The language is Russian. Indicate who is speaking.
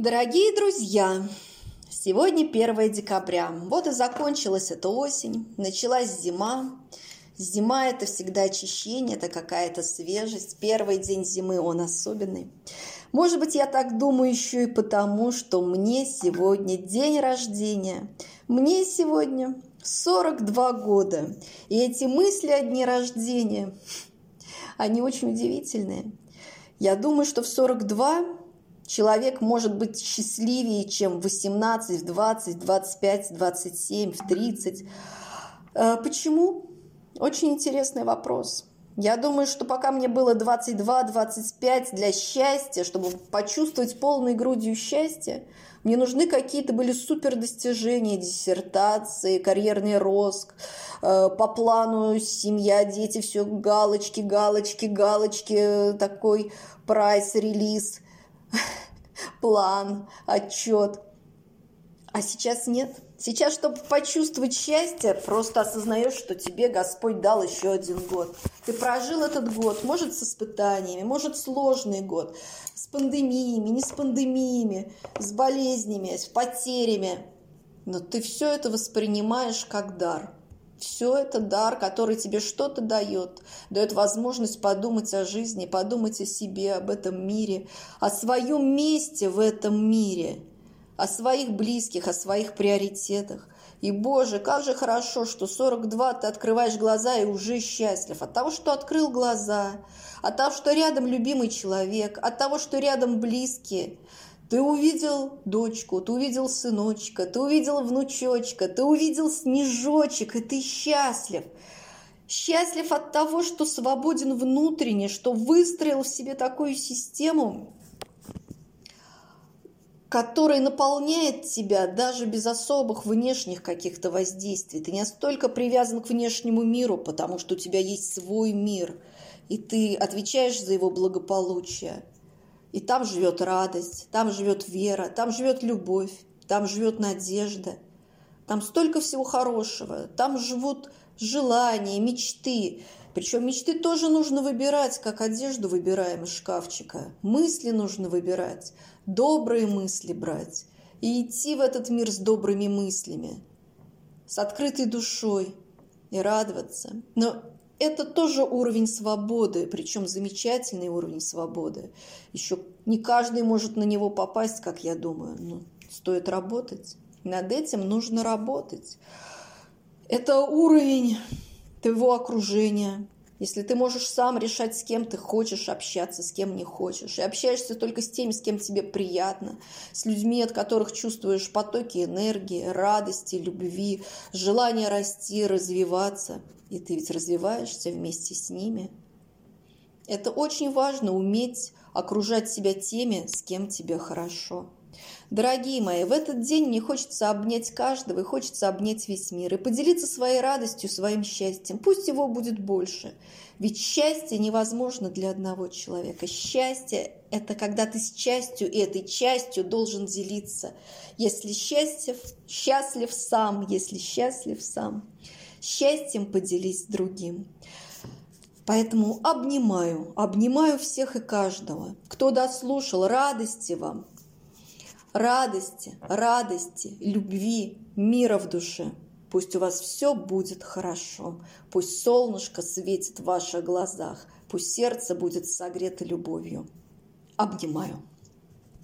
Speaker 1: Дорогие друзья, сегодня 1 декабря. Вот и закончилась эта осень, началась зима. Зима – это всегда очищение, это какая-то свежесть. Первый день зимы, он особенный. Может быть, я так думаю еще и потому, что мне сегодня день рождения. Мне сегодня 42 года. И эти мысли о дне рождения, они очень удивительные. Я думаю, что в 42 Человек может быть счастливее, чем в 18, в 20, 25, 27, в 30. Почему? Очень интересный вопрос. Я думаю, что пока мне было 22-25 для счастья, чтобы почувствовать полной грудью счастье, мне нужны какие-то были супер достижения, диссертации, карьерный рост, э, по плану семья, дети, все галочки, галочки, галочки, такой прайс-релиз – план, отчет. А сейчас нет. Сейчас, чтобы почувствовать счастье, просто осознаешь, что тебе Господь дал еще один год. Ты прожил этот год, может, с испытаниями, может, сложный год, с пандемиями, не с пандемиями, с болезнями, с потерями. Но ты все это воспринимаешь как дар – все это дар, который тебе что-то дает, дает возможность подумать о жизни, подумать о себе, об этом мире, о своем месте в этом мире, о своих близких, о своих приоритетах. И, Боже, как же хорошо, что 42 ты открываешь глаза и уже счастлив. От того, что открыл глаза, от того, что рядом любимый человек, от того, что рядом близкие – ты увидел дочку, ты увидел сыночка, ты увидел внучочка, ты увидел снежочек, и ты счастлив. Счастлив от того, что свободен внутренне, что выстроил в себе такую систему, которая наполняет тебя даже без особых внешних каких-то воздействий. Ты не столько привязан к внешнему миру, потому что у тебя есть свой мир, и ты отвечаешь за его благополучие – и там живет радость, там живет вера, там живет любовь, там живет надежда. Там столько всего хорошего, там живут желания, мечты. Причем мечты тоже нужно выбирать, как одежду выбираем из шкафчика. Мысли нужно выбирать, добрые мысли брать и идти в этот мир с добрыми мыслями, с открытой душой и радоваться. Но это тоже уровень свободы, причем замечательный уровень свободы. Еще не каждый может на него попасть, как я думаю, но стоит работать. Над этим нужно работать. Это уровень твоего окружения, если ты можешь сам решать, с кем ты хочешь общаться, с кем не хочешь, и общаешься только с теми, с кем тебе приятно, с людьми, от которых чувствуешь потоки энергии, радости, любви, желание расти, развиваться, и ты ведь развиваешься вместе с ними. Это очень важно уметь окружать себя теми, с кем тебе хорошо. Дорогие мои, в этот день мне хочется обнять каждого и хочется обнять весь мир и поделиться своей радостью, своим счастьем. Пусть его будет больше. Ведь счастье невозможно для одного человека. Счастье – это когда ты с частью и этой частью должен делиться. Если счастлив, счастлив сам, если счастлив сам. Счастьем поделись другим. Поэтому обнимаю, обнимаю всех и каждого. Кто дослушал, радости вам, радости, радости, любви, мира в душе. Пусть у вас все будет хорошо. Пусть солнышко светит в ваших глазах. Пусть сердце будет согрето любовью. Обнимаю.